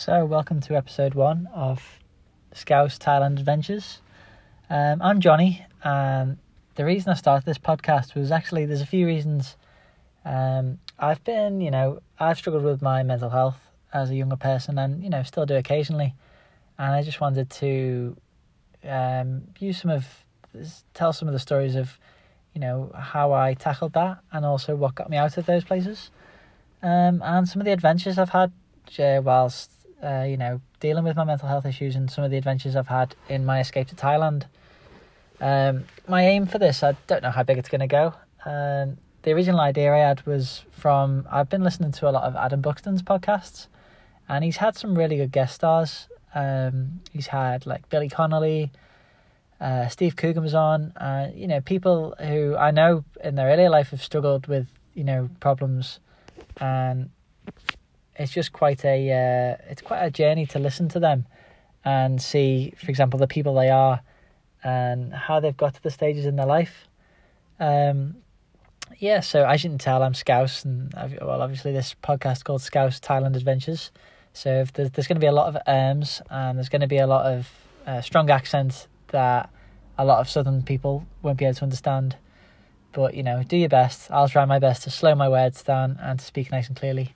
So, welcome to episode one of Scouse Thailand Adventures. Um, I'm Johnny, and the reason I started this podcast was actually there's a few reasons. Um, I've been, you know, I've struggled with my mental health as a younger person, and you know, still do occasionally. And I just wanted to um, use some of, tell some of the stories of, you know, how I tackled that, and also what got me out of those places, um, and some of the adventures I've had whilst, uh, you know, dealing with my mental health issues, and some of the adventures I've had in my escape to Thailand. Um, my aim for this, I don't know how big it's going to go. Um, the original idea I had was from I've been listening to a lot of Adam Buxton's podcasts, and he's had some really good guest stars. Um, he's had like Billy Connolly, uh, Steve Coogan was on. Uh, you know, people who I know in their earlier life have struggled with you know problems, and it's just quite a uh, it's quite a journey to listen to them and see, for example, the people they are and how they've got to the stages in their life. Um, yeah, so as you can tell, I'm Scouse, and I've, well, obviously this podcast called Scouse Thailand Adventures. So if there's, there's going to be a lot of erms, and there's going to be a lot of uh, strong accents that a lot of southern people won't be able to understand. But you know, do your best. I'll try my best to slow my words down and to speak nice and clearly.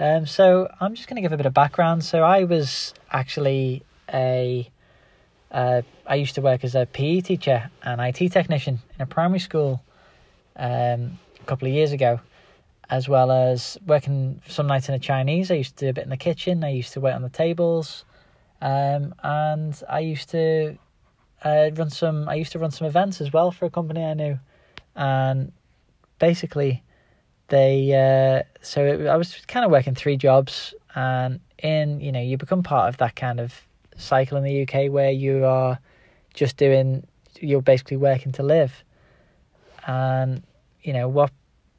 Um, so I'm just going to give a bit of background. So I was actually a uh, I used to work as a PE teacher and IT technician in a primary school um, a couple of years ago, as well as working some nights in a Chinese. I used to do a bit in the kitchen. I used to wait on the tables, um, and I used to uh, run some. I used to run some events as well for a company I knew, and basically, they. Uh, so it, I was kind of working three jobs, and in you know you become part of that kind of cycle in the UK where you are just doing. You're basically working to live, and you know what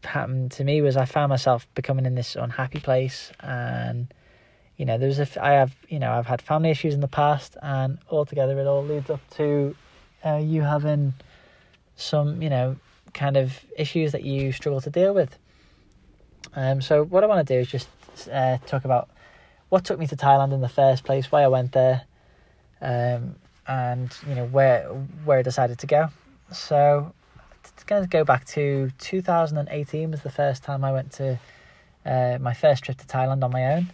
happened to me was I found myself becoming in this unhappy place and you know there's a I have you know I've had family issues in the past and altogether it all leads up to uh, you having some you know kind of issues that you struggle to deal with um so what I want to do is just uh, talk about what took me to Thailand in the first place why I went there um and you know where where I decided to go so it's going to go back to 2018 was the first time I went to uh, my first trip to Thailand on my own.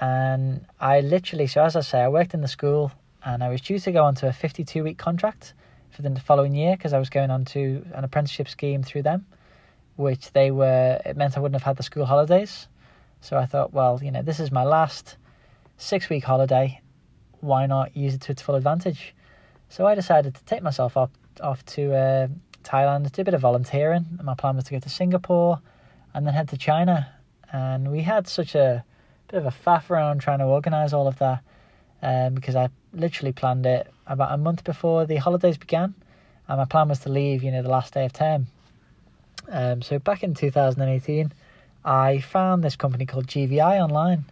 And I literally, so as I say, I worked in the school and I was due to go onto a 52 week contract for the following year because I was going on to an apprenticeship scheme through them, which they were, it meant I wouldn't have had the school holidays. So I thought, well, you know, this is my last six week holiday. Why not use it to its full advantage? So I decided to take myself off, off to uh, Thailand, do a bit of volunteering. My plan was to go to Singapore and then head to China. And we had such a bit of a faff around trying to organise all of that um, because I literally planned it about a month before the holidays began. And my plan was to leave, you know, the last day of term. Um, so back in 2018, I found this company called GVI online.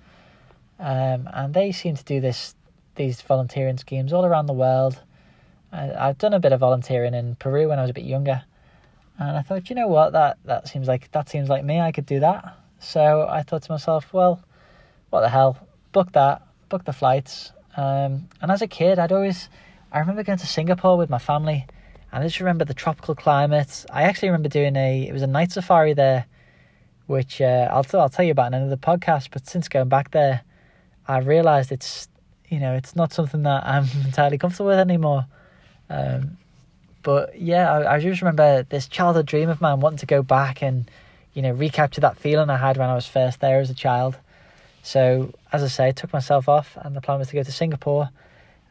Um, and they seem to do this these volunteering schemes all around the world. I, have done a bit of volunteering in Peru when I was a bit younger, and I thought, you know what, that that seems like that seems like me. I could do that. So I thought to myself, well, what the hell, book that, book the flights. Um, and as a kid, I'd always, I remember going to Singapore with my family, and I just remember the tropical climate. I actually remember doing a, it was a night safari there, which uh, I'll I'll tell you about in another podcast. But since going back there, I've realised it's, you know, it's not something that I'm entirely comfortable with anymore. Um, but yeah, I, I just remember this childhood dream of mine wanting to go back and, you know, recapture that feeling I had when I was first there as a child. So, as I say, I took myself off, and the plan was to go to Singapore.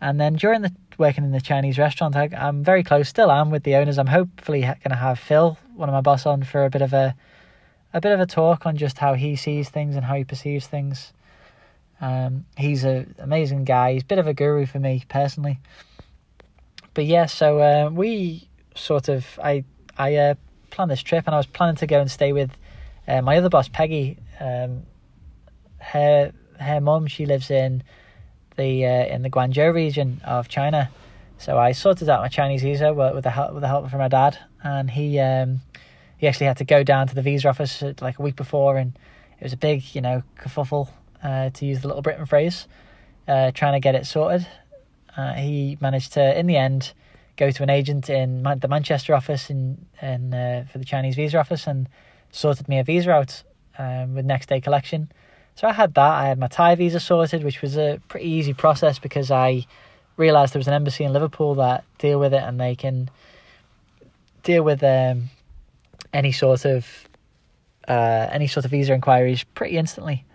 And then during the working in the Chinese restaurant, I, am very close, still am with the owners. I'm hopefully going to have Phil, one of my boss, on for a bit of a a bit of a talk on just how he sees things and how he perceives things. Um, he's an amazing guy. He's a bit of a guru for me personally but yeah, so uh, we sort of I I uh, planned this trip, and I was planning to go and stay with uh, my other boss, Peggy. Um, her her mom, she lives in the uh, in the Guangzhou region of China. So I sorted out my Chinese visa with the help with the help from my dad, and he um, he actually had to go down to the visa office uh, like a week before, and it was a big you know kerfuffle uh, to use the Little Britain phrase, uh, trying to get it sorted. Uh, he managed to, in the end, go to an agent in Man- the Manchester office in, in uh, for the Chinese visa office and sorted me a visa out um, with next day collection. So I had that. I had my Thai visa sorted, which was a pretty easy process because I realised there was an embassy in Liverpool that deal with it and they can deal with um, any sort of uh, any sort of visa inquiries pretty instantly.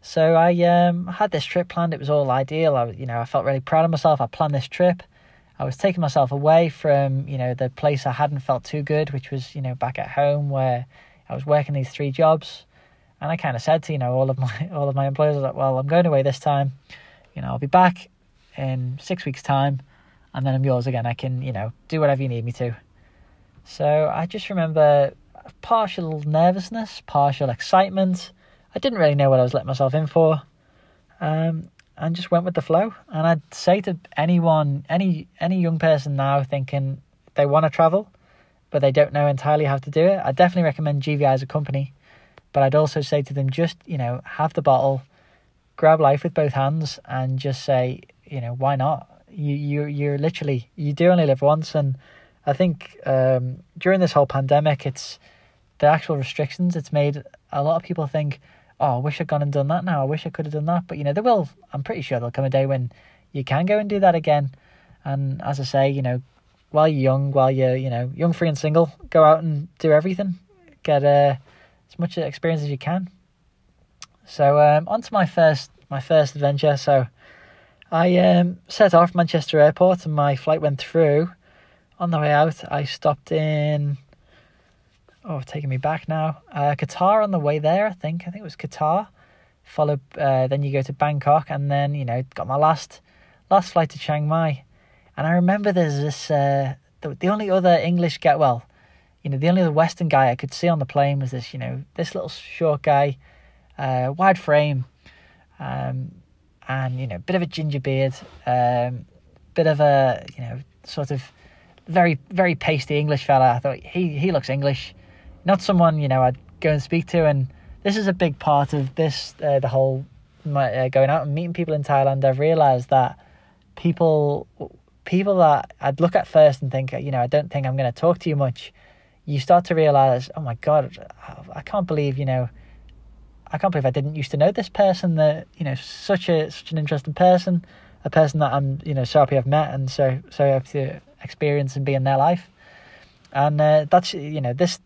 So I um, had this trip planned. It was all ideal. I, you know, I felt really proud of myself. I planned this trip. I was taking myself away from, you know, the place I hadn't felt too good, which was, you know, back at home where I was working these three jobs. And I kind of said to, you know, all of my all of my employers, like, well, I'm going away this time. You know, I'll be back in six weeks' time, and then I'm yours again. I can, you know, do whatever you need me to. So I just remember partial nervousness, partial excitement. I didn't really know what I was letting myself in for. Um, and just went with the flow. And I'd say to anyone, any any young person now thinking they want to travel, but they don't know entirely how to do it, I definitely recommend GVI as a company. But I'd also say to them, just you know, have the bottle, grab life with both hands, and just say, you know, why not? You you you're literally you do only live once, and I think um, during this whole pandemic, it's the actual restrictions. It's made a lot of people think oh, I wish I'd gone and done that now. I wish I could have done that. But, you know, there will, I'm pretty sure there'll come a day when you can go and do that again. And as I say, you know, while you're young, while you're, you know, young, free and single, go out and do everything. Get uh, as much experience as you can. So, um, on to my first, my first adventure. So, I um, set off Manchester Airport and my flight went through. On the way out, I stopped in oh, taking me back now. Uh, Qatar on the way there, I think. I think it was Qatar. Followed, uh, then you go to Bangkok, and then you know got my last last flight to Chiang Mai. And I remember there's this uh, the, the only other English get well, you know, the only other Western guy I could see on the plane was this, you know, this little short guy, uh, wide frame, um, and you know, bit of a ginger beard, um, bit of a you know, sort of very very pasty English fella. I thought he he looks English not someone you know I'd go and speak to. And this is a big part of this, uh, the whole my, uh, going out and meeting people in Thailand. I've realised that people, people that I'd look at first and think, you know, I don't think I'm going to talk to you much. You start to realise, oh my god, I can't believe, you know, I can't believe I didn't used to know this person. That you know, such a such an interesting person, a person that I'm, you know, so happy I've met and so so happy to experience and be in their life. And uh, that's you know this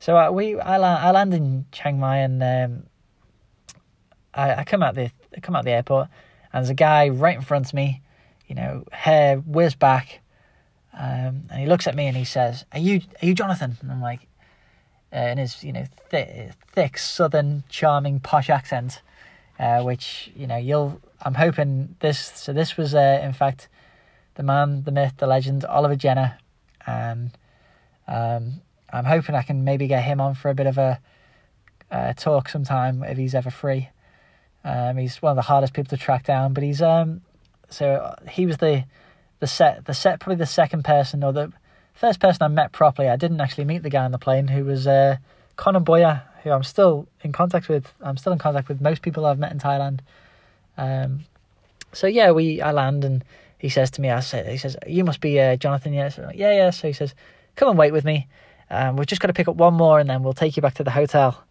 so uh, we, I, land, I land in Chiang Mai and um, I, I come out the I come out the airport and there's a guy right in front of me, you know, hair whiz back, um, and he looks at me and he says, "Are you are you Jonathan?" And I'm like, uh, in his you know thick, thick southern charming posh accent, uh, which you know you'll I'm hoping this. So this was uh, in fact the man, the myth, the legend, Oliver Jenner, and um, I'm hoping I can maybe get him on for a bit of a uh, talk sometime if he's ever free. Um, he's one of the hardest people to track down, but he's um, so he was the the set the set probably the second person or the first person I met properly. I didn't actually meet the guy on the plane who was uh, Conan Boyer, who I'm still in contact with. I'm still in contact with most people I've met in Thailand. Um, so yeah, we I land and he says to me, I say, he says, you must be uh, Jonathan, yeah, so, yeah, yeah. So he says, come and wait with me. Um, we've just got to pick up one more and then we'll take you back to the hotel.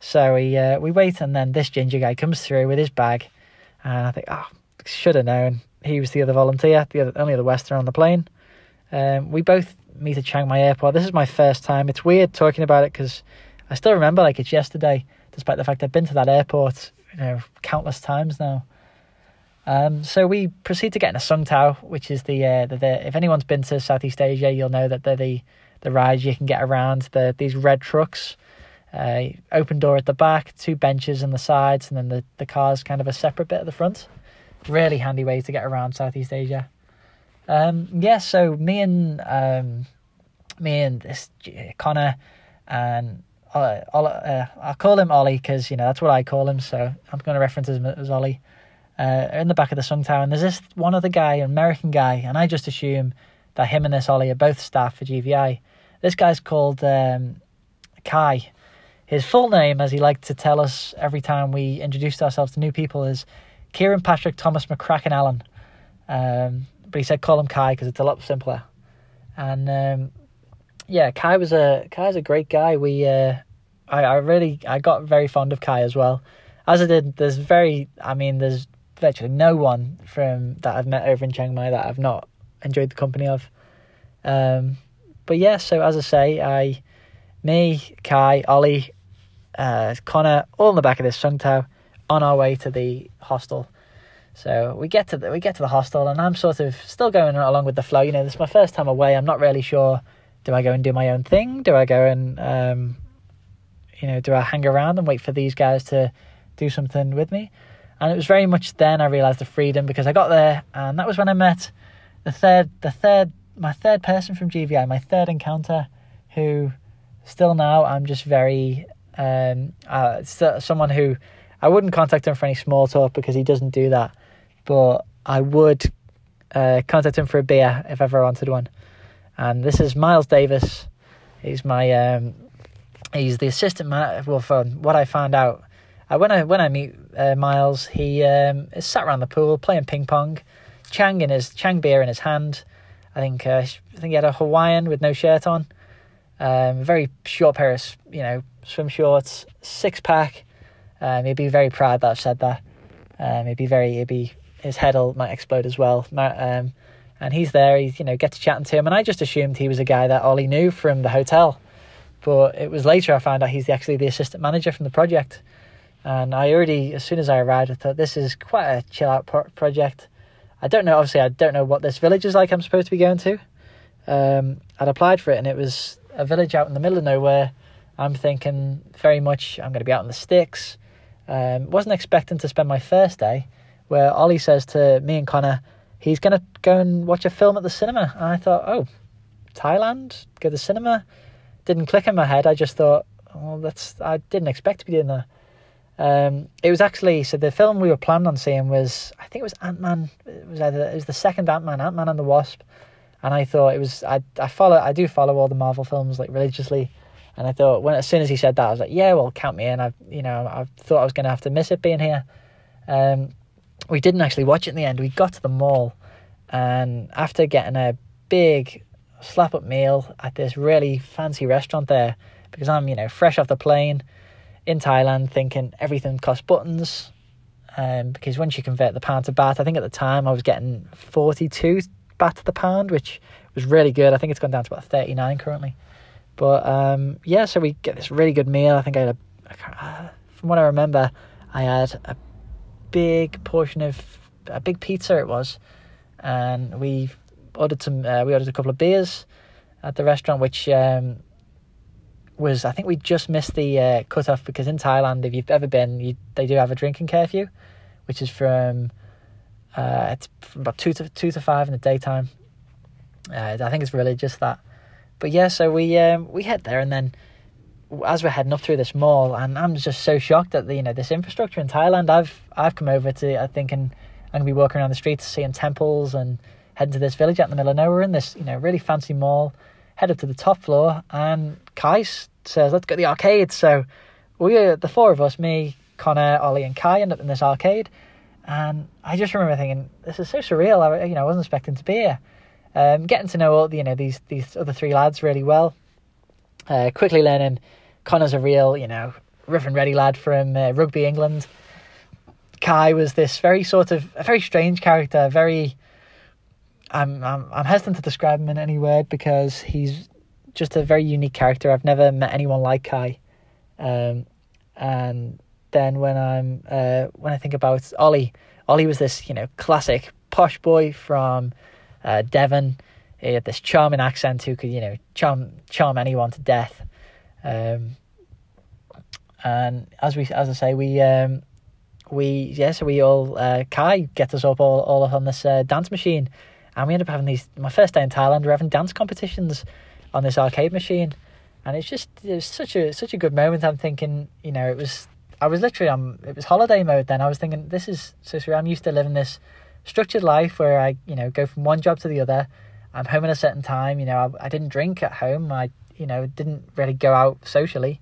So we uh, we wait and then this ginger guy comes through with his bag, and I think, oh, should have known. He was the other volunteer, the other, only other Western on the plane. Um, we both meet at Chiang Mai Airport. This is my first time. It's weird talking about it because I still remember like it's yesterday, despite the fact I've been to that airport, you know, countless times now. Um, so we proceed to get in a songthaew, which is the, uh, the, the if anyone's been to Southeast Asia, you'll know that they're the the rides you can get around the these red trucks. Uh, open door at the back, two benches on the sides, and then the, the car's kind of a separate bit at the front. Really handy way to get around Southeast Asia. Um, yeah, so me and um, me and this Connor and uh, uh, I'll call him Ollie because you know that's what I call him. So I'm going to reference him as Ollie. Uh, in the back of the Songthaew, and there's this one other guy, an American guy, and I just assume that him and this Ollie are both staff for GVI. This guy's called um, Kai. his full name, as he liked to tell us every time we introduced ourselves to new people, is Kieran Patrick Thomas McCracken Allen. Um, but he said call him Kai because it's a lot simpler. And um, yeah, Kai was a Kai's a great guy. We uh, I, I really I got very fond of Kai as well. As I did, there's very I mean there's virtually no one from that I've met over in Chiang Mai that I've not enjoyed the company of. Um, but yeah, so as I say, I, me, Kai, Ollie, uh, Connor, all in the back of this Songthaew, on our way to the hostel. So we get to the we get to the hostel, and I'm sort of still going along with the flow. You know, this is my first time away. I'm not really sure. Do I go and do my own thing? Do I go and um, you know, do I hang around and wait for these guys to do something with me? And it was very much then I realised the freedom because I got there, and that was when I met the third, the third, my third person from GVI, my third encounter, who still now I'm just very um, uh, someone who I wouldn't contact him for any small talk because he doesn't do that, but I would uh, contact him for a beer if ever I wanted one. And this is Miles Davis. He's my um, he's the assistant man. Well, from what I found out, uh, when I when I meet uh, Miles, he um, is sat around the pool playing ping pong, Chang in his Chang beer in his hand. I think uh, I think he had a Hawaiian with no shirt on. Um, very short pair of you know swim shorts, six pack. Um, he'd be very proud that I've said that. Um, he'd be very, he'd be his head might explode as well. Um, and he's there. He's you know get to chatting to him, and I just assumed he was a guy that Ollie knew from the hotel, but it was later I found out he's actually the assistant manager from the project. And I already, as soon as I arrived, I thought this is quite a chill out pro- project. I don't know. Obviously, I don't know what this village is like. I'm supposed to be going to. Um, I'd applied for it, and it was a village out in the middle of nowhere. I'm thinking very much I'm going to be out in the sticks. Um, wasn't expecting to spend my first day where Ollie says to me and Connor, he's going to go and watch a film at the cinema. And I thought, oh, Thailand, go to the cinema. Didn't click in my head. I just thought, well, that's I didn't expect to be doing that. Um, it was actually so the film we were planning on seeing was I think it was Ant Man. It was either it was the second Ant Man, Ant Man and the Wasp, and I thought it was I I follow I do follow all the Marvel films like religiously, and I thought when as soon as he said that I was like yeah well count me in I you know I thought I was going to have to miss it being here. Um, we didn't actually watch it in the end. We got to the mall, and after getting a big slap up meal at this really fancy restaurant there because I'm you know fresh off the plane in Thailand thinking everything costs buttons. Um, because once you convert the pound to baht, I think at the time I was getting 42 baht to the pound, which was really good. I think it's gone down to about 39 currently. But um, yeah, so we get this really good meal. I think I had a, uh, from what I remember, I had a big portion of a big pizza. It was, and we ordered some. Uh, we ordered a couple of beers at the restaurant, which um, was I think we just missed the uh, cutoff because in Thailand, if you've ever been, you, they do have a drinking curfew, which is from uh, it's from about two to two to five in the daytime. Uh, I think it's religious that, but yeah. So we um, we head there, and then as we're heading up through this mall, and I'm just so shocked at the you know this infrastructure in Thailand. I've I've come over to I think and I'm gonna be walking around the streets, seeing temples, and heading to this village out in the middle of nowhere We're in this you know really fancy mall. Head up to the top floor, and Kais says, let's go to the arcade. So we, the four of us, me, Connor, Ollie, and Kai, end up in this arcade. And I just remember thinking, this is so surreal. I, you know, I wasn't expecting to be here. Um, getting to know all, you know, these these other three lads really well. Uh, quickly learning Connor's a real, you know, rough and ready lad from uh, Rugby England. Kai was this very sort of a very strange character. Very, I'm I'm I'm hesitant to describe him in any word because he's just a very unique character. I've never met anyone like Kai. Um, and then when I'm uh, when I think about Ollie, Ollie was this you know classic posh boy from uh, Devon. He had this charming accent who could you know charm charm anyone to death. Um, and as we as I say, we um, we yeah, so we all uh, Kai gets us up all all up on this uh, dance machine, and we end up having these. My first day in Thailand, we're having dance competitions on this arcade machine, and it's just it was such a such a good moment. I'm thinking, you know, it was I was literally on it was holiday mode then. I was thinking, this is so surreal. I'm used to living this structured life where I you know go from one job to the other. I'm home at a certain time. You know, I, I didn't drink at home. I you know didn't really go out socially.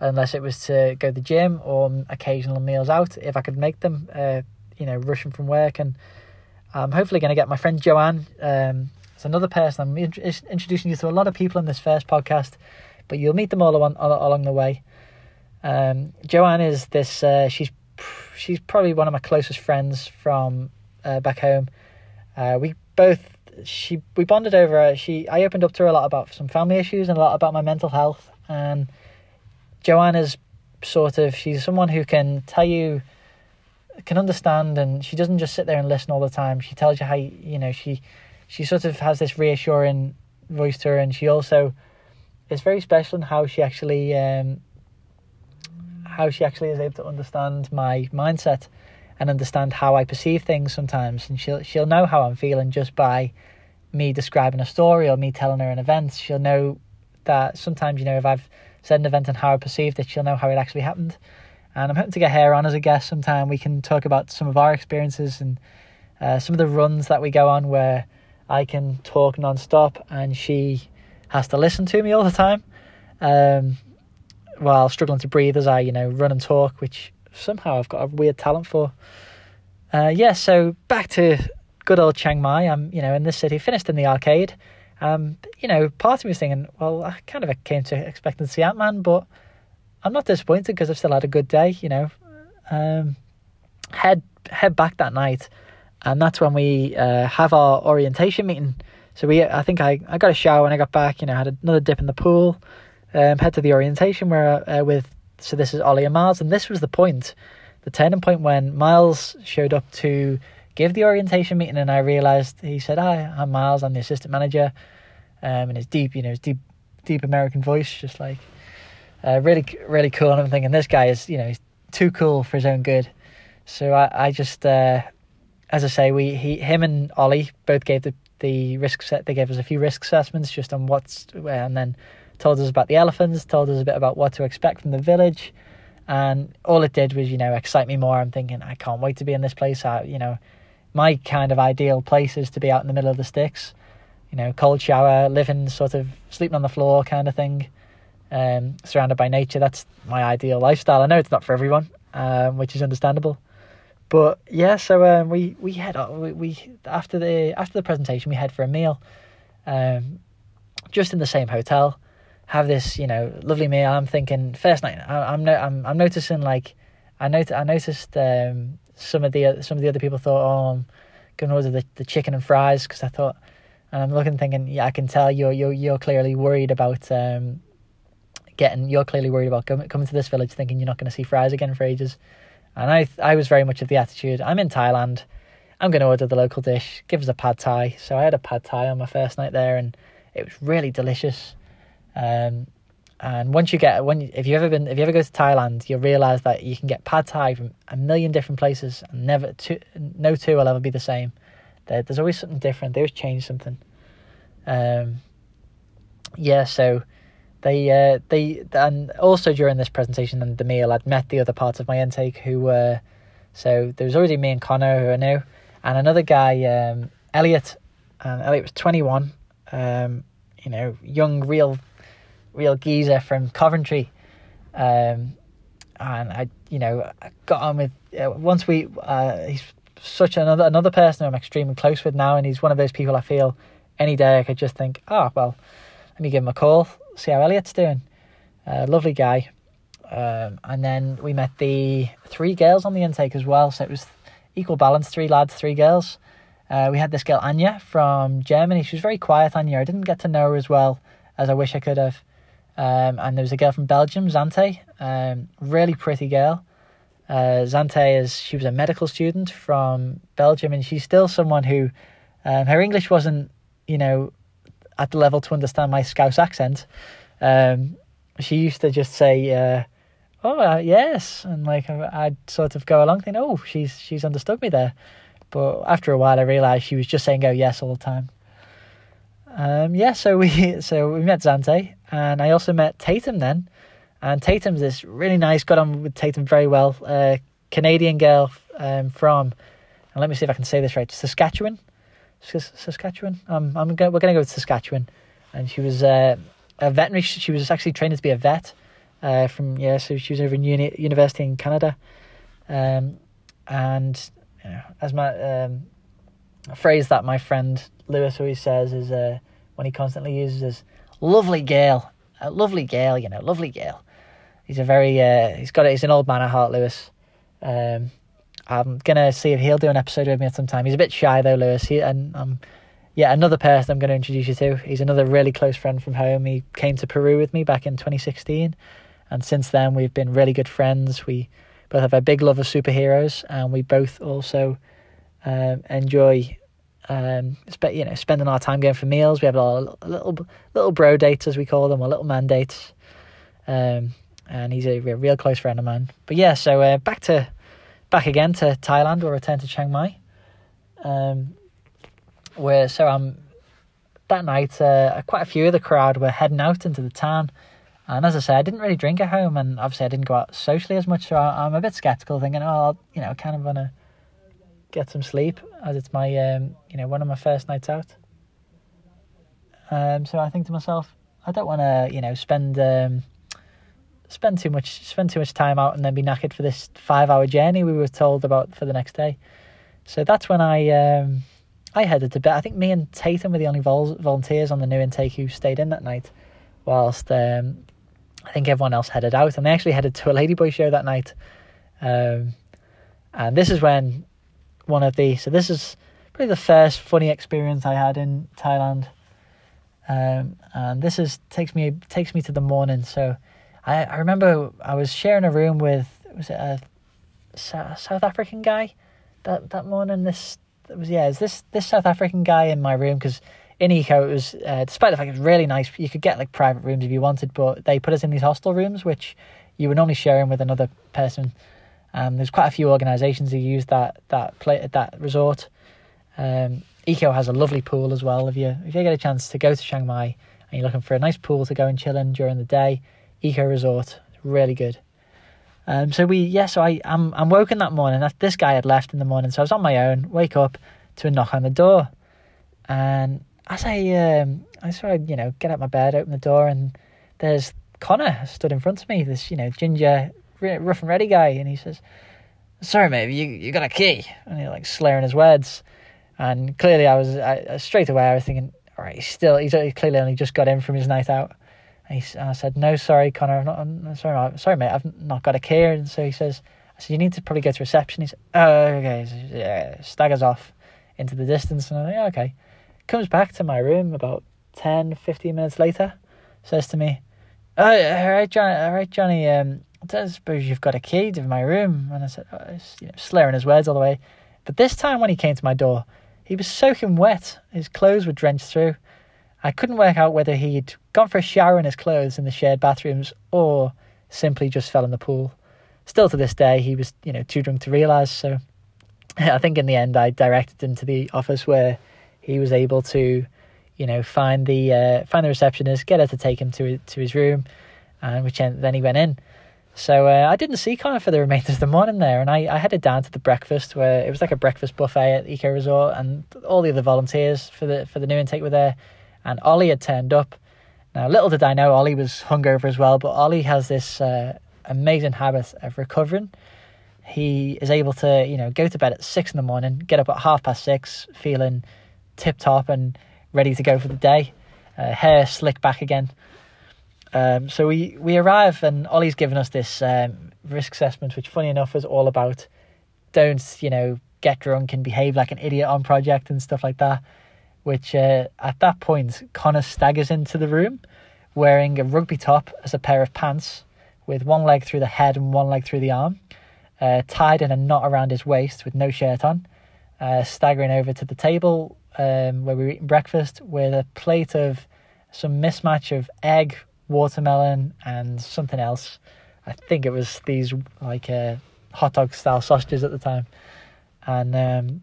unless it was to go to the gym or occasional meals out if I could make them. Uh, you know, rushing from work, and I'm hopefully going to get my friend Joanne. Um, it's another person I'm in- introducing you to a lot of people in this first podcast, but you'll meet them all along, along the way. Um, Joanne is this. Uh, she's she's probably one of my closest friends from uh, back home. Uh, we both she we bonded over. Uh, she I opened up to her a lot about some family issues and a lot about my mental health. And Joanna's sort of she's someone who can tell you can understand and she doesn't just sit there and listen all the time she tells you how you know she she sort of has this reassuring voice to her and she also is very special in how she actually um, how she actually is able to understand my mindset and understand how I perceive things sometimes. And she'll she'll know how I'm feeling just by me describing a story or me telling her an event. She'll know that sometimes you know if I've said an event and how I perceived it she'll know how it actually happened. And I'm hoping to get her on as a guest sometime. We can talk about some of our experiences and uh, some of the runs that we go on where I can talk non-stop and she has to listen to me all the time um, while struggling to breathe as I, you know, run and talk, which somehow I've got a weird talent for. Uh, yeah, so back to good old Chiang Mai. I'm, you know, in this city, finished in the arcade. Um, you know, part of me was thinking, well, I kind of came to expecting to see Ant Man, but I'm not disappointed because I've still had a good day. You know, um, head head back that night, and that's when we uh, have our orientation meeting. So we, I think I, I got a shower when I got back. You know, had another dip in the pool. Um, head to the orientation where uh, with so this is Ollie and Miles, and this was the point, the turning point when Miles showed up to give the orientation meeting, and I realised he said, "Hi, I'm Miles. I'm the assistant manager," um, and his deep, you know, his deep, deep American voice, just like uh, really, really cool. And I'm thinking this guy is, you know, he's too cool for his own good. So I, I just, uh, as I say, we, he, him and Ollie both gave the, the risk set. They gave us a few risk assessments just on what's, and then told us about the elephants, told us a bit about what to expect from the village. And all it did was, you know, excite me more. I'm thinking, I can't wait to be in this place. I, you know, my kind of ideal place is to be out in the middle of the sticks, you know, cold shower, living sort of sleeping on the floor kind of thing um, surrounded by nature. That's my ideal lifestyle. I know it's not for everyone, um, which is understandable. But yeah, so um, we we head we, we after the after the presentation we head for a meal, um, just in the same hotel. Have this you know lovely meal. I'm thinking first night. I, am no, I'm I'm noticing like I not I noticed um, some of the some of the other people thought oh I'm to order the, the chicken and fries because I thought and I'm looking thinking yeah I can tell you're you're you're clearly worried about um, getting you're clearly worried about coming coming to this village thinking you're not going to see fries again for ages. And I I was very much of the attitude I'm in Thailand. I'm going to order the local dish. Give us a pad thai. So I had a pad thai on my first night there, and it was really delicious. Um, and once you get when if you ever been if you ever go to Thailand, you'll realize that you can get pad thai from a million different places, and never two, no two will ever be the same. There, there's always something different. They always change something. Um, yeah, so they uh, they and also during this presentation and the meal, I'd met the other parts of my intake who were so there was already me and Connor who I knew, and another guy, um, Elliot, and Elliot was twenty one, um, you know, young, real, real geezer from Coventry, um, and I, you know, got on with uh, once we uh, he's such another another person I'm extremely close with now, and he's one of those people I feel any day I could just think, oh well, let me give him a call see how Elliot's doing. Uh, lovely guy. Um, and then we met the three girls on the intake as well. So it was equal balance three lads, three girls. Uh, we had this girl, Anya, from Germany. She was very quiet, Anya. I didn't get to know her as well as I wish I could have. Um, and there was a girl from Belgium, Zante, um, really pretty girl. Uh, Zante is she was a medical student from Belgium, and she's still someone who um, her English wasn't, you know, at the level to understand my Scouse accent, um, she used to just say, uh, "Oh uh, yes," and like I'd sort of go along thinking, "Oh, she's she's understood me there." But after a while, I realised she was just saying "oh yes" all the time. Um, yeah, so we so we met Zante, and I also met Tatum then, and Tatum's this really nice. Got on with Tatum very well. Uh, Canadian girl um, from, and let me see if I can say this right, Saskatchewan. Saskatchewan. Um, I'm we're going to go with Saskatchewan, and she was uh, a veterinary. She was actually trained to be a vet, uh, from yeah, so she was over in uni- university in Canada, um, and you know, as my um, phrase that my friend Lewis always says is uh, when he constantly uses is "lovely girl," a lovely girl, you know, lovely girl. He's a very uh, he's got it. he's an old man at heart, Lewis. Um, I'm gonna see if he'll do an episode with me at some time. He's a bit shy though, Lewis. He, and um, yeah, another person I'm going to introduce you to. He's another really close friend from home. He came to Peru with me back in 2016, and since then we've been really good friends. We both have a big love of superheroes, and we both also um, enjoy, um, spe- you know, spending our time going for meals. We have a little little bro dates as we call them, or little man dates. Um, and he's a real close friend of mine. But yeah, so uh, back to back again to Thailand. We'll return to Chiang Mai. Um, where so I'm that night. Uh, quite a few of the crowd were heading out into the town, and as I said, I didn't really drink at home, and obviously I didn't go out socially as much. So I, am a bit skeptical, thinking, oh, you know, kind of want to get some sleep as it's my, um, you know, one of my first nights out. Um, so I think to myself, I don't want to, you know, spend um, spend too much spend too much time out and then be knackered for this five hour journey we were told about for the next day. So that's when I um, I headed to bed. I think me and Tatum were the only vol- volunteers on the new intake who stayed in that night, whilst um, I think everyone else headed out. And they actually headed to a Ladyboy show that night. Um, and this is when one of these. so this is probably the first funny experience I had in Thailand. Um, and this is takes me takes me to the morning. So I, I remember I was sharing a room with was it a South African guy that that morning. This was yeah, is this this South African guy in my room because in eco it was uh, despite the fact it was really nice. You could get like private rooms if you wanted, but they put us in these hostel rooms which you were normally sharing with another person. And there's quite a few organisations who use that that play that resort. Um, Eco has a lovely pool as well. If you if you get a chance to go to Chiang Mai and you're looking for a nice pool to go and chill in during the day, Eco Resort, really good. Um, so we, yeah, so I, I'm, I'm woken that morning. This guy had left in the morning, so I was on my own. Wake up to a knock on the door, and as I, um, I sort of, you know, get out my bed, open the door, and there's Connor stood in front of me. This, you know, ginger, rough and ready guy, and he says, "Sorry, mate, you you got a key?" And he like slurring his words, and clearly I was I, straight away I was thinking, all right, he's still he's clearly only just got in from his night out. And, he, and I said, no, sorry, Connor, I'm not, I'm sorry, I'm sorry, mate, I've not got a key. And so he says, I said, you need to probably go to reception. He's oh, okay. So, yeah, staggers off into the distance. And I'm like, okay. Comes back to my room about 10, 15 minutes later, says to me, oh, all right, Johnny, all right, Johnny, um, I suppose you've got a key to my room. And I said, oh, you know, slurring his words all the way. But this time when he came to my door, he was soaking wet. His clothes were drenched through. I couldn't work out whether he'd gone for a shower in his clothes in the shared bathrooms or simply just fell in the pool. Still to this day, he was, you know, too drunk to realise. So I think in the end, I directed him to the office where he was able to, you know, find the uh, find the receptionist, get her to take him to to his room, and which then he went in. So uh, I didn't see Connor for the remainder of the morning there, and I, I headed down to the breakfast where it was like a breakfast buffet at Eco Resort, and all the other volunteers for the for the new intake were there and Ollie had turned up. Now, little did I know Ollie was hungover as well, but Ollie has this uh, amazing habit of recovering. He is able to, you know, go to bed at six in the morning, get up at half past six, feeling tip top and ready to go for the day. Uh, hair slick back again. Um, so we, we arrive, and Ollie's given us this um, risk assessment, which, funny enough, was all about don't, you know, get drunk and behave like an idiot on project and stuff like that which uh, at that point Connor staggers into the room wearing a rugby top as a pair of pants with one leg through the head and one leg through the arm, uh, tied in a knot around his waist with no shirt on, uh, staggering over to the table um, where we were eating breakfast with a plate of some mismatch of egg, watermelon, and something else. I think it was these like uh, hot dog style sausages at the time. And um,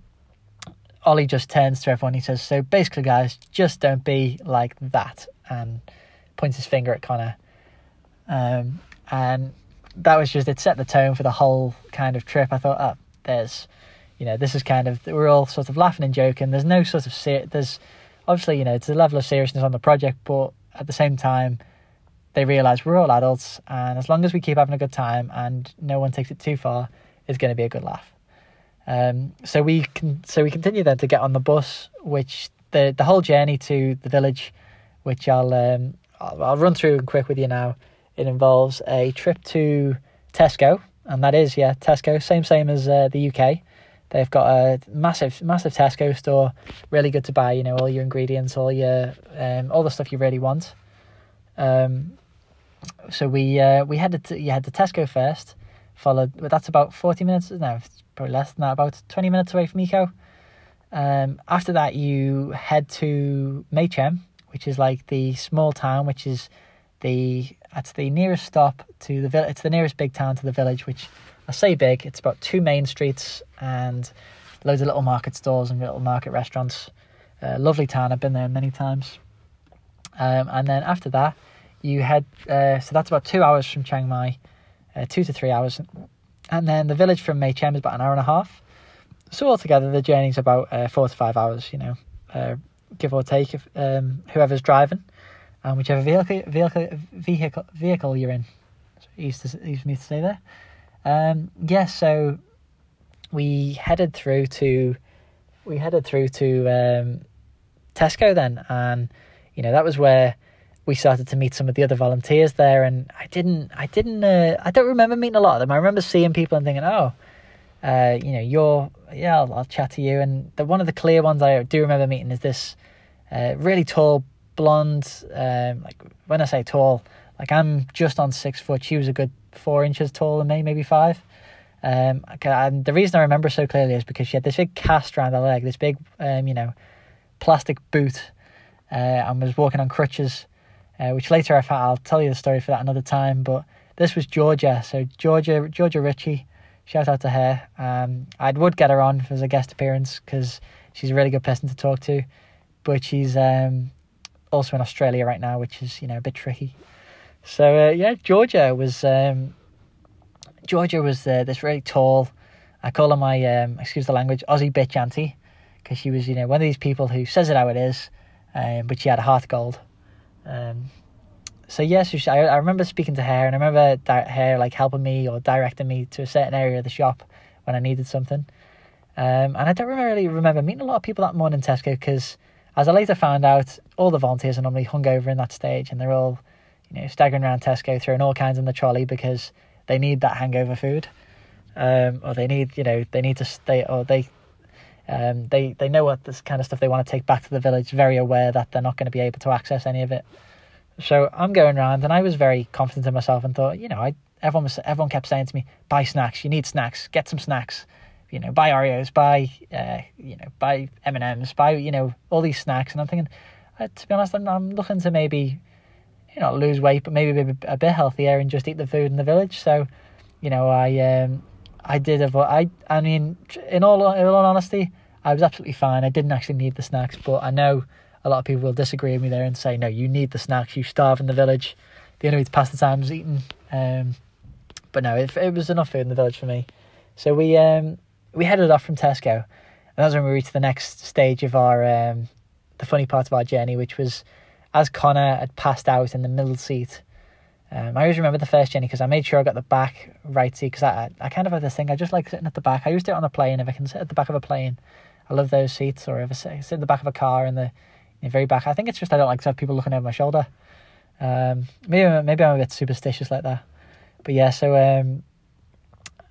Ollie just turns to everyone. He says, "So basically, guys, just don't be like that," and points his finger at Connor. Um, and that was just it set the tone for the whole kind of trip. I thought, oh, there's, you know, this is kind of we're all sort of laughing and joking. There's no sort of ser- there's obviously you know it's a level of seriousness on the project, but at the same time, they realize we're all adults, and as long as we keep having a good time and no one takes it too far, it's going to be a good laugh. Um, so we can so we continue then to get on the bus, which the the whole journey to the village, which I'll um, I'll, I'll run through quick with you now. It involves a trip to Tesco, and that is yeah Tesco, same same as uh, the UK. They've got a massive massive Tesco store, really good to buy. You know all your ingredients, all your um, all the stuff you really want. Um, so we uh, we headed to you had to Tesco first, followed. But that's about forty minutes. No, probably less than that. About twenty minutes away from Eco. Um, after that, you head to Mae Chaem, which is like the small town, which is the it's the nearest stop to the village. It's the nearest big town to the village, which I say big. It's about two main streets and loads of little market stores and little market restaurants. Uh, lovely town. I've been there many times. Um, and then after that, you head. Uh, so that's about two hours from Chiang Mai, uh, two to three hours, and then the village from Mae Chaem is about an hour and a half. So altogether, the journey's about uh, four to five hours. You know, uh, give or take, if, um, whoever's driving, and whichever vehicle vehicle vehicle vehicle you're in. So easy, to, easy for me to say there. Um, yes, yeah, so we headed through to we headed through to um, Tesco then, and you know that was where we started to meet some of the other volunteers there, and I didn't, I didn't, uh, I don't remember meeting a lot of them. I remember seeing people and thinking, oh, uh, you know, you're, yeah, I'll, I'll, chat to you. And the one of the clear ones I do remember meeting is this uh, really tall blonde. Um, like when I say tall, like I'm just on six foot. She was a good four inches taller than me, maybe five. Um, and the reason I remember so clearly is because she had this big cast around her leg, this big, um, you know, plastic boot, uh, and was walking on crutches uh, which later I found, I'll tell you the story for that another time. But this was Georgia, so Georgia Georgia Ritchie. Shout out to her. Um, I would get her on as a guest appearance because she's a really good person to talk to, but she's um, also in Australia right now, which is you know a bit tricky. So uh, yeah, Georgia was um, Georgia was uh, this really tall. I call her my um, excuse the language Aussie bitch auntie because she was you know one of these people who says it how it is, um, but she had a heart gold. Um, so yes, yeah, so I, I remember speaking to her, and I remember di- her like helping me or directing me to a certain area of the shop when I needed something. Um, and I don't really remember meeting a lot of people that morning in Tesco because, as I later found out, all the volunteers are normally hungover in that stage, and they're all, you know, staggering around Tesco, throwing all kinds in the trolley because they need that hangover food, um, or they need, you know, they need to stay, or they um, they they know what this kind of stuff they want to take back to the village. Very aware that they're not going to be able to access any of it. So I'm going around, and I was very confident in myself, and thought, you know, I everyone was everyone kept saying to me, buy snacks. You need snacks. Get some snacks. You know, buy Oreos. Buy uh, you know, buy M and M's. Buy you know all these snacks. And I'm thinking, uh, to be honest, I'm, I'm looking to maybe you know lose weight, but maybe be a bit healthier and just eat the food in the village. So, you know, I um, I did avoid. I I mean, in all in all honesty, I was absolutely fine. I didn't actually need the snacks, but I know a lot of people will disagree with me there and say, no, you need the snacks. You starve in the village. The only way to pass the time is eating. Um, but no, it, it, was enough food in the village for me. So we um, we headed off from Tesco, and that's when we reached the next stage of our um, the funny part of our journey, which was as Connor had passed out in the middle seat. Um, I always remember the first journey because I made sure I got the back right seat because I, I kind of have this thing. I just like sitting at the back. I used it on a plane. If I can sit at the back of a plane, I love those seats. Or if I sit, in the back of a car in the, in the very back, I think it's just I don't like to have people looking over my shoulder. Um, maybe maybe I'm a bit superstitious like that. But yeah, so um,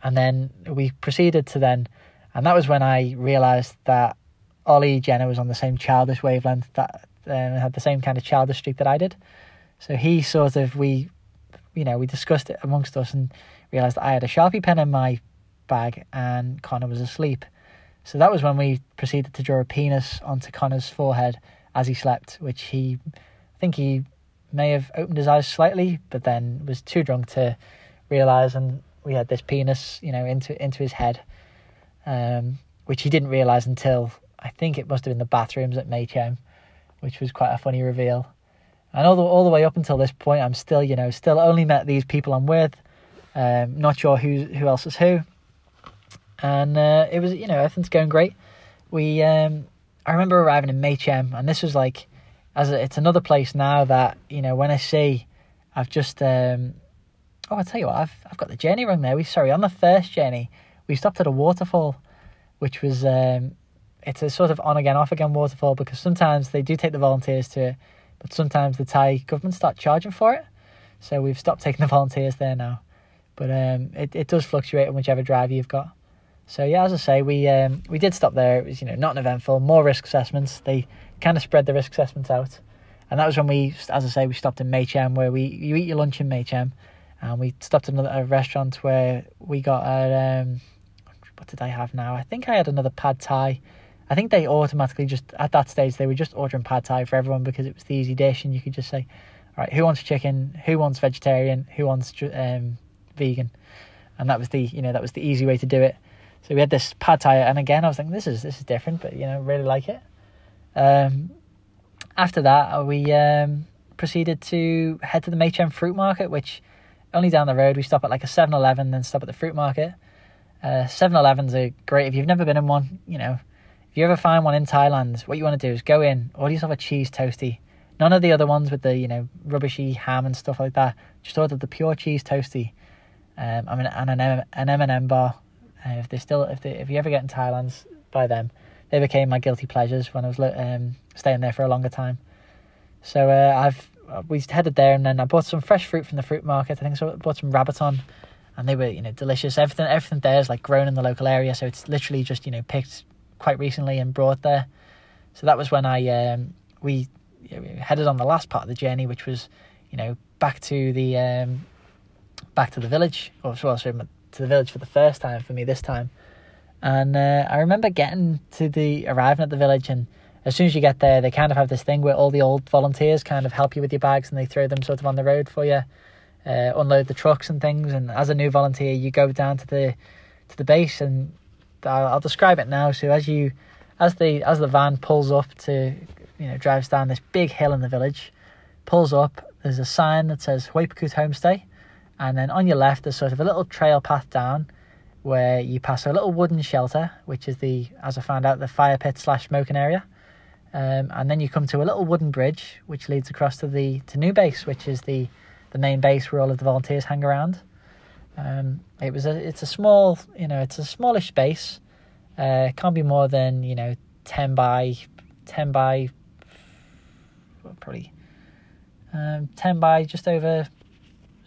and then we proceeded to then, and that was when I realised that Ollie Jenner was on the same childish wavelength that um, had the same kind of childish streak that I did. So he sort of we you know, we discussed it amongst us and realised that I had a Sharpie pen in my bag and Connor was asleep. So that was when we proceeded to draw a penis onto Connor's forehead as he slept, which he, I think he may have opened his eyes slightly, but then was too drunk to realise, and we had this penis, you know, into into his head, um, which he didn't realise until I think it must have been the bathrooms at Mae Chaem, which was quite a funny reveal. And all the all the way up until this point, I'm still, you know, still only met these people I'm with. Um, not sure who who else is who. And uh, it was, you know, everything's going great. We, um, I remember arriving in Mae Chaem, and this was like, as a, it's another place now that you know when I see I've just um, oh I'll tell you what I've I've got the journey wrong there. We sorry on the first journey we stopped at a waterfall, which was um, it's a sort of on again off again waterfall because sometimes they do take the volunteers to it, but sometimes the Thai government start charging for it. So we've stopped taking the volunteers there now, but um, it it does fluctuate on whichever drive you've got. So yeah, as I say, we um, we did stop there. It was you know not an eventful, more risk assessments. They kind of spread the risk assessments out, and that was when we, as I say, we stopped in Mae Chaem where we you eat your lunch in Mae Chaem, and we stopped at another a restaurant where we got a um, what did I have now? I think I had another pad thai. I think they automatically just at that stage they were just ordering pad thai for everyone because it was the easy dish, and you could just say, all right, who wants chicken? Who wants vegetarian? Who wants um, vegan? And that was the you know that was the easy way to do it. So we had this pad thai, and again, I was thinking, this is this is different, but you know, really like it. Um, after that, uh, we um, proceeded to head to the Mae Chaem Fruit Market, which only down the road. We stop at like a 7-Eleven, then stop at the fruit market. Uh, 7-Elevens are great if you've never been in one. You know, if you ever find one in Thailand, what you want to do is go in, order yourself a cheese toasty. None of the other ones with the you know rubbishy ham and stuff like that. Just order the pure cheese toasty. Um, I mean, and an an M and M bar. Uh, if they still, if they, if you ever get in Thailand, by them, they became my guilty pleasures when I was um, staying there for a longer time. So uh, I've uh, we headed there and then I bought some fresh fruit from the fruit market. I think so. I bought some rambutan, and they were you know delicious. Everything everything there is like grown in the local area, so it's literally just you know picked quite recently and brought there. So that was when I um, we, you know, we headed on the last part of the journey, which was you know back to the um, back to the village, or well, sorry, to the village for the first time for me this time. And uh, I remember getting to the arriving at the village, and as soon as you get there, they kind of have this thing where all the old volunteers kind of help you with your bags, and they throw them sort of on the road for you, uh, unload the trucks and things. And as a new volunteer, you go down to the to the base, and I'll, I'll describe it now. So as you as the as the van pulls up to you know drives down this big hill in the village, pulls up. There's a sign that says Huaypakut Homestay, and then on your left there's sort of a little trail path down where you pass a little wooden shelter which is the as i found out the fire pit slash smoking area. Um, and then you come to a little wooden bridge which leads across to the to new base which is the the main base where all of the volunteers hang around. Um, it was a it's a small you know it's a smallish space uh, can't be more than you know 10 by 10 by probably um, 10 by just over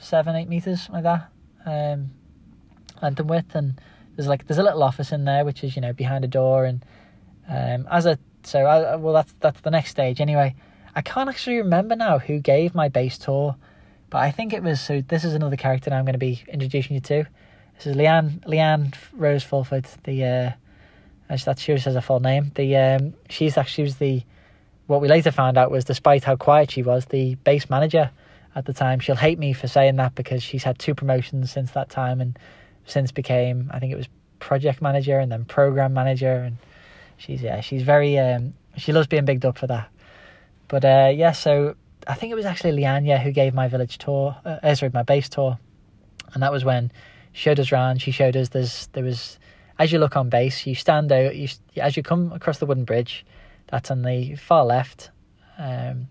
seven, eight meters like that, um, length and width. And there's like there's a little office in there which is you know behind a door. And um, as a so I, well that's that's the next stage anyway. I can't actually remember now who gave my base tour, but I think it was so. This is another character I'm going to be introducing you to. This is Leanne Leanne Rose Fulford. The uh, that she has a full name. The um, she's actually was the what we later found out was despite how quiet she was, the base manager at the time. She'll hate me for saying that because she's had two promotions since that time and since became I think it was project manager and then program manager and she's yeah she's very um, she loves being bigged up for that. But uh, yeah, so I think it was actually Lianya who gave my village tour, uh, uh, sorry, my base tour, and that was when she showed us around. She showed us there's there was as you look on base, you stand out. You as you come across the wooden bridge, that's on the far left. Um,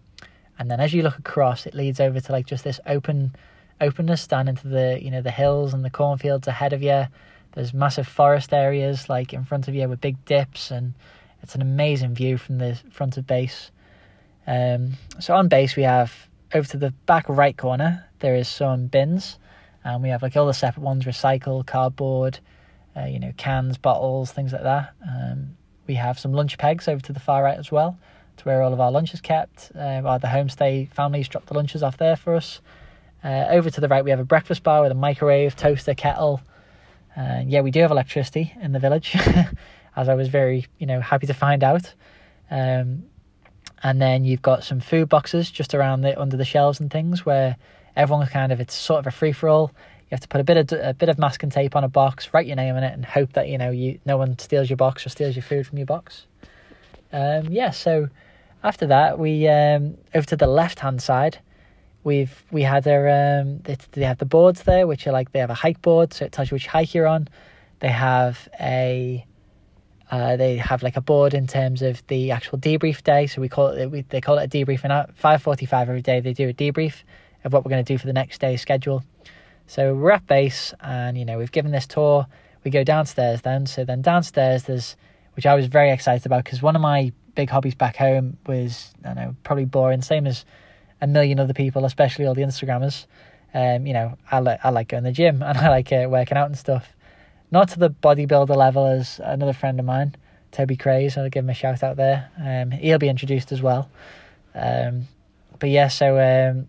and then as you look across, it leads over to like just this open openness down into the you know the hills and the cornfields ahead of you. There's massive forest areas like in front of you with big dips, and it's an amazing view from the front of base. Um, so on base we have over to the back right corner there is some bins, and we have like all the separate ones: recycle, cardboard, uh, you know, cans, bottles, things like that. Um, we have some lunch pegs over to the far right as well to where all of our lunch is kept. Uh, the homestay families drop the lunches off there for us. Uh, over to the right, we have a breakfast bar with a microwave, toaster, kettle. Uh, yeah, we do have electricity in the village, as I was very, you know, happy to find out. Um, and then you've got some food boxes just around the under the shelves and things where everyone's kind of it's sort of a free for all. You have to put a bit of a bit of masking tape on a box, write your name in it, and hope that you know you no one steals your box or steals your food from your box. Um, yeah, so after that, we um, over to the left hand side. We've we had our um, they, they have the boards there, which are like they have a hike board, so it tells you which hike you're on. They have a uh, they have like a board in terms of the actual debrief day. So we call it we, they call it a debrief, and at five forty five every day they do a debrief, of what we're going to do for the next day's schedule. So we're at base, and you know we've given this tour. We go downstairs then. So then downstairs there's, which I was very excited about because one of my big hobbies back home was I know probably boring, same as a million other people, especially all the Instagrammers. Um, you know, I like I like going to the gym and I like uh, working out and stuff. Not to the bodybuilder level as another friend of mine, Toby Craze. I'll give him a shout out there. Um, he'll be introduced as well. Um, but yeah, so um,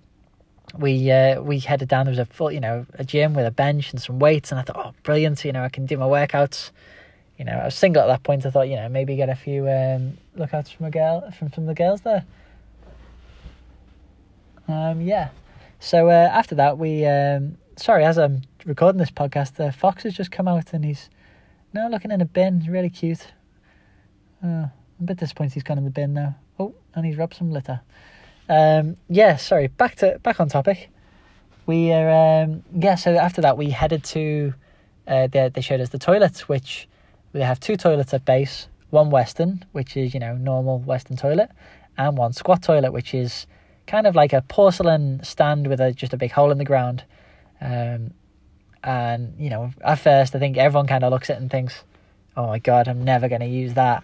we uh, we headed down. There was a full, you know, a gym with a bench and some weights, and I thought, oh, brilliant! You know, I can do my workouts. You know, I was single at that point. I thought, you know, maybe get a few um, lookouts from a girl from from the girls there. Um, yeah. So uh, after that, we um, sorry, as I'm recording this podcast, the fox has just come out and he's now looking in a bin. Really cute. Uh, I'm a bit disappointed he's gone in the bin now. Oh, and he's rubbed some litter. Um, yeah, sorry. Back to back on topic. We are um, yeah. So after that, we headed to. Uh, they they showed us the toilets, which they have two toilets at base. One Western, which is you know normal Western toilet, and one squat toilet, which is kind of like a porcelain stand with a just a big hole in the ground. Um, and you know, at first, I think everyone kind of looks at it and thinks, "Oh my god, I'm never going to use that."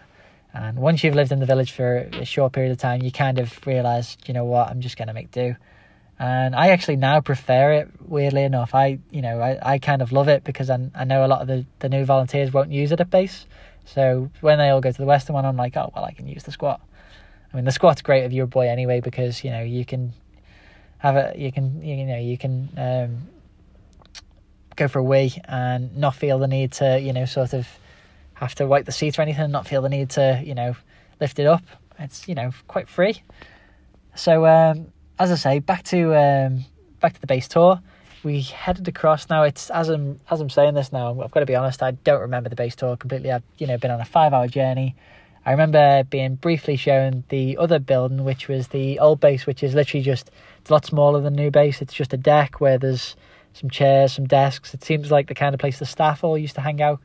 And once you've lived in the village for a short period of time, you kind of realize, you know what, I'm just going to make do. And I actually now prefer it. Weirdly enough, I you know I, I kind of love it because I, I know a lot of the, the new volunteers won't use it at base. So when they all go to the Western one, I'm like, oh well, I can use the squat. I mean, the squat's great of your boy anyway because you know you can have a you can you know you can um, go for a wee and not feel the need to you know sort of have to wipe the seat or anything, not feel the need to, you know, lift it up. It's, you know, quite free. So, um, as I say, back to um, back to the base tour. We headed across. Now it's as I'm as I'm saying this now. I've got to be honest. I don't remember the base tour completely. I've you know been on a five hour journey. I remember being briefly shown the other building, which was the old base, which is literally just it's a lot smaller than the new base. It's just a deck where there's some chairs, some desks. It seems like the kind of place the staff all used to hang out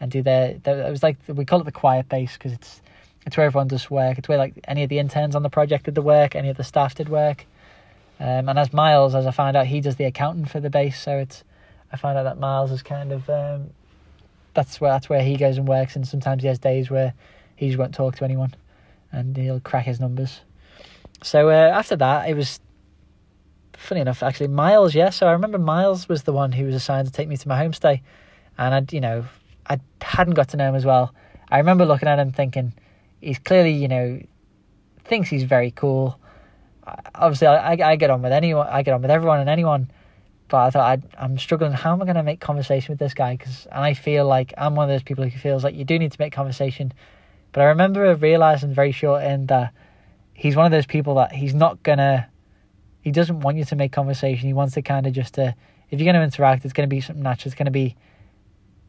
and do their, their it was like we call it the quiet base because it's it's where everyone does work. It's where like any of the interns on the project did the work, any of the staff did work. Um, and as Miles, as I found out, he does the accounting for the base. So it's I found out that Miles is kind of um, that's where that's where he goes and works. And sometimes he has days where he just won't talk to anyone, and he'll crack his numbers. So uh, after that, it was funny enough actually Miles. Yeah, so I remember Miles was the one who was assigned to take me to my homestay, and I'd you know I hadn't got to know him as well. I remember looking at him thinking, he's clearly, you know, thinks he's very cool. Obviously, I, I get on with anyone, I get on with everyone and anyone, but I thought i am struggling. How am I going to make conversation with this guy? Because I feel like I'm one of those people who feels like you do need to make conversation. But I remember realizing very short in that he's one of those people that he's not gonna, he doesn't want you to make conversation. He wants to kind of just to, if you're going to interact, it's going to be something natural. It's going to be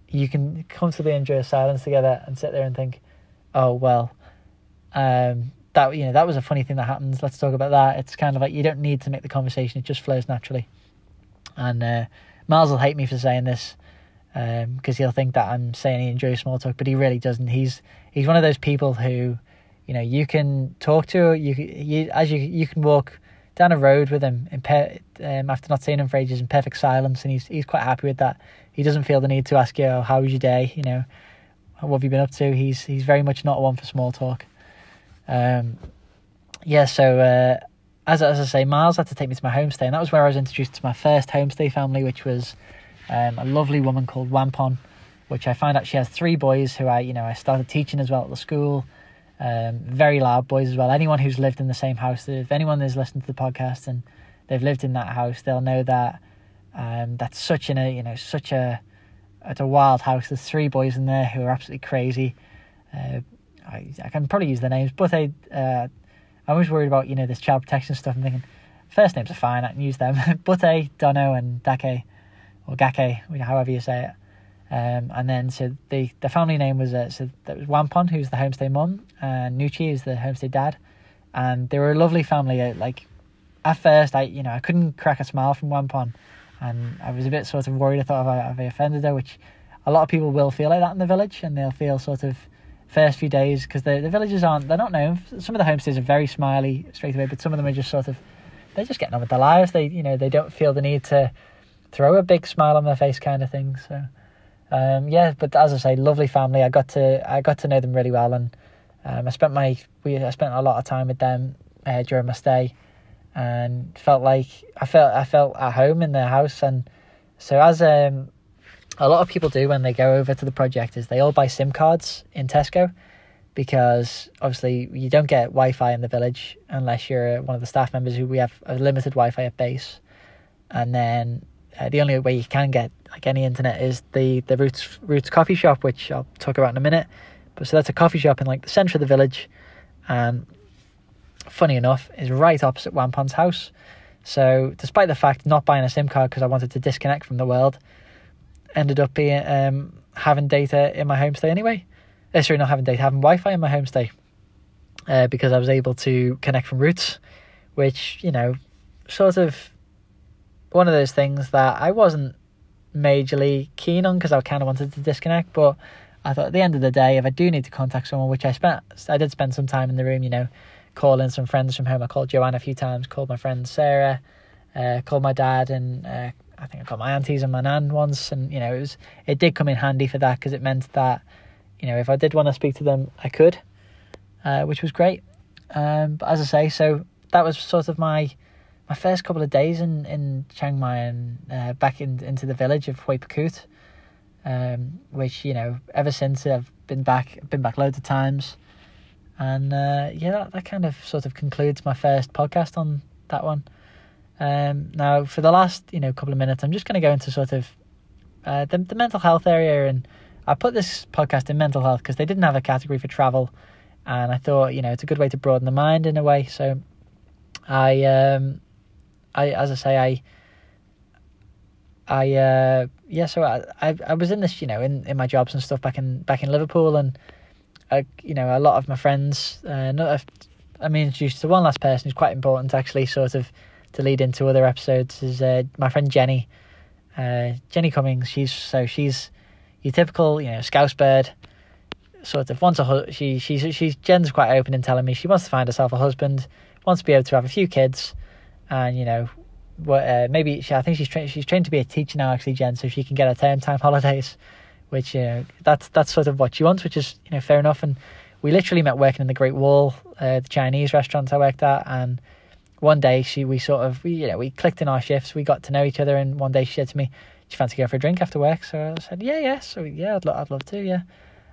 you can comfortably enjoy a silence together and sit there and think, oh well, um, that you know that was a funny thing that happens. Let's talk about that. It's kind of like you don't need to make the conversation; it just flows naturally. And uh, Miles will hate me for saying this because um, he'll think that I'm saying he enjoys small talk, but he really doesn't. He's he's one of those people who, you know, you can talk to. You, you as you you can walk down a road with him in per, um, after not seeing him for ages in perfect silence, and he's he's quite happy with that he doesn't feel the need to ask you, oh, "How was your day?" You know, what have you been up to? He's he's very much not one for small talk. Um, yeah, so uh, as as I say, Miles had to take me to my homestay, and that was where I was introduced to my first homestay family, which was um, a lovely woman called Wampon, which I found out she has three boys who I you know I started teaching as well at the school. Um, very loud boys as well. Anyone who's lived in the same house, if anyone is listening to the podcast and they've lived in that house, they'll know that um, that's such a you know such a it's a wild house. There's three boys in there who are absolutely crazy. Uh, I, I can probably use their names, but I uh, I was worried about you know this child protection stuff. I'm thinking first names are fine. I can use them. Butte, Dono, and Dake, or Gake, however you say it. Um, and then so the the family name was uh, so that was Wampon, who's the homestay mum, and Nucci is the homestay dad, and they were a lovely family. Uh, like at first, I you know I couldn't crack a smile from Wampon and I was a bit sort of worried. I thought have I, have I offended her, which a lot of people will feel like that in the village, and they'll feel sort of first few days because the the villages aren't they're not known. Some of the homestays are very smiley straight away, but some of them are just sort of they're just getting on with their lives. They you know they don't feel the need to throw a big smile on their face kind of thing. So um, yeah, but as I say, lovely family. I got to I got to know them really well, and um, I spent my we I spent a lot of time with them uh, during my stay, and felt like I felt I felt at home in their house. And so as um, a lot of people do when they go over to the project, is they all buy SIM cards in Tesco because obviously you don't get Wi-Fi in the village unless you're one of the staff members who we have a limited Wi-Fi at base, and then uh, the only way you can get like any internet is the the Roots Roots coffee shop, which I'll talk about in a minute. But so that's a coffee shop in like the centre of the village, and funny enough, is right opposite Wampon's house. So despite the fact not buying a SIM card because I wanted to disconnect from the world, ended up being um, having data in my homestay anyway. Uh, sorry, not having data, having Wi-Fi in my homestay uh, because I was able to connect from Roots, which you know, sort of one of those things that I wasn't majorly keen on because I kind of wanted to disconnect. But I thought at the end of the day, if I do need to contact someone, which I spent, I did spend some time in the room, you know, calling some friends from home. I called Joanne a few times, called my friend Sarah, uh, called my dad, and uh, I think I got my aunties and my nan once. And you know, it was it did come in handy for that because it meant that you know if I did want to speak to them, I could, uh, which was great. Um, but as I say, so that was sort of my my first couple of days in, in Chiang Mai and uh, back in, into the village of Hoi Pakut, um, which you know ever since I've been back, been back loads of times, and uh, yeah, that, that kind of sort of concludes my first podcast on that one. Um, now, for the last you know couple of minutes, I'm just going to go into sort of uh, the the mental health area, and I put this podcast in mental health because they didn't have a category for travel, and I thought you know it's a good way to broaden the mind in a way. So I um, I as I say I I uh yeah so I, I I was in this you know in in my jobs and stuff back in back in Liverpool and I you know a lot of my friends uh not I mean introduced to one last person who's quite important actually sort of to lead into other episodes is uh, my friend Jenny uh Jenny Cummings she's so she's your typical you know scouse bird sort of wants a hu- she she's she's Jen's quite open in telling me she wants to find herself a husband wants to be able to have a few kids and you know, what uh, maybe she, I think she's trained she's trained to be a teacher now actually, Jen, so she can get her term time holidays, which you know that's that's sort of what she wants, which is you know fair enough. And we literally met working in the Great Wall, uh, the Chinese restaurant I worked at, and one day she we sort of we you know we clicked in our shifts, we got to know each other, and one day she said to me, "Do you fancy going for a drink after work?" So I said, "Yeah, yeah, so yeah, I'd, lo- I'd love to, yeah."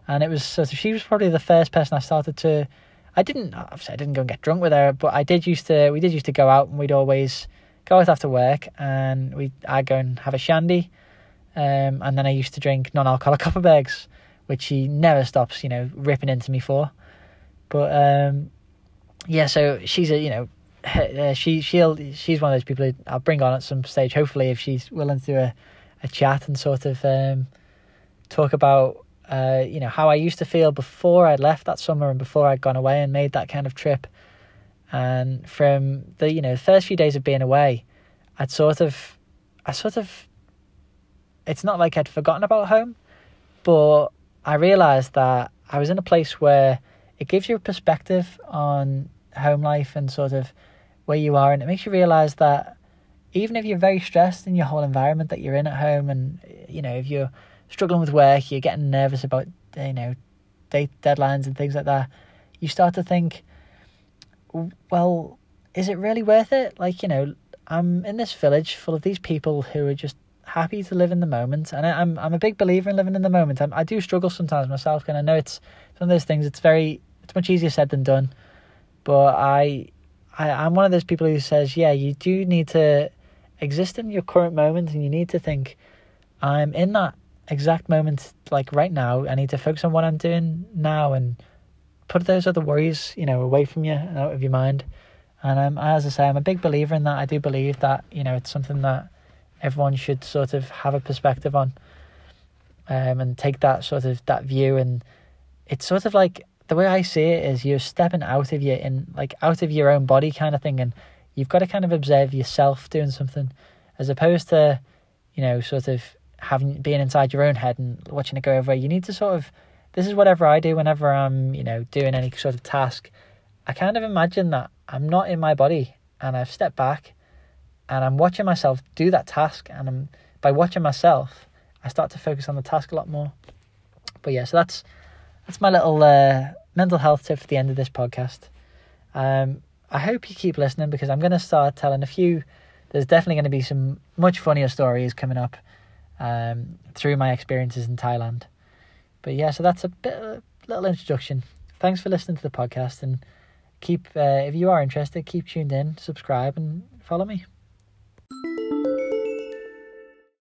And it was of she was probably the first person I started to I didn't obviously I didn't go and get drunk with her, but I did used to we did used to go out and we'd always go out after work and we I'd go and have a shandy. Um, and then I used to drink non-alcoholic Kopparbergs, which she never stops, you know, ripping into me for. But um, yeah, so she's a you know, uh, she she'll she's one of those people I'll bring on at some stage. Hopefully, if she's willing to do a, a chat and sort of um, talk about uh, you know, how I used to feel before I'd left that summer and before I'd gone away and made that kind of trip. And from the, you know, first few days of being away, I'd sort of, I sort of, it's not like I'd forgotten about home, but I realized that I was in a place where it gives you a perspective on home life and sort of where you are. And it makes you realize that even if you're very stressed in your whole environment that you're in at home and, you know, if you're, struggling with work, you're getting nervous about you know date deadlines and things like that, you start to think, well, is it really worth it? Like you know, I'm in this village full of these people who are just happy to live in the moment, and I, am I'm a big believer in living in the moment. I'm, i do struggle sometimes myself, and I know it's one of those things. It's very it's much easier said than done, but I, I I'm one of those people who says, yeah, you do need to exist in your current moment, and you need to think, I'm in that exact moment, like right now, I need to focus on what I'm doing now and put those other worries, you know, away from you and out of your mind. And um, as I say, I'm a big believer in that. I do believe that you know it's something that everyone should sort of have a perspective on, um, and take that sort of that view. And it's sort of like the way I see it is you're stepping out of your in like out of your own body kind of thing, and you've got to kind of observe yourself doing something, as opposed to, you know, sort of having being inside your own head and watching it go over. You need to sort of this is whatever I do whenever I'm you know doing any sort of task. I kind of imagine that I'm not in my body and I've stepped back and I'm watching myself do that task and I'm by watching myself I start to focus on the task a lot more. But yeah, so that's that's my little uh, mental health tip for the end of this podcast. Um, I hope you keep listening because I'm going to start telling a few. There's definitely going to be some much funnier stories coming up um, through my experiences in Thailand. But yeah, so that's a bit a little introduction. Thanks for listening to the podcast and keep uh, if you are interested, keep tuned in, subscribe, and follow me.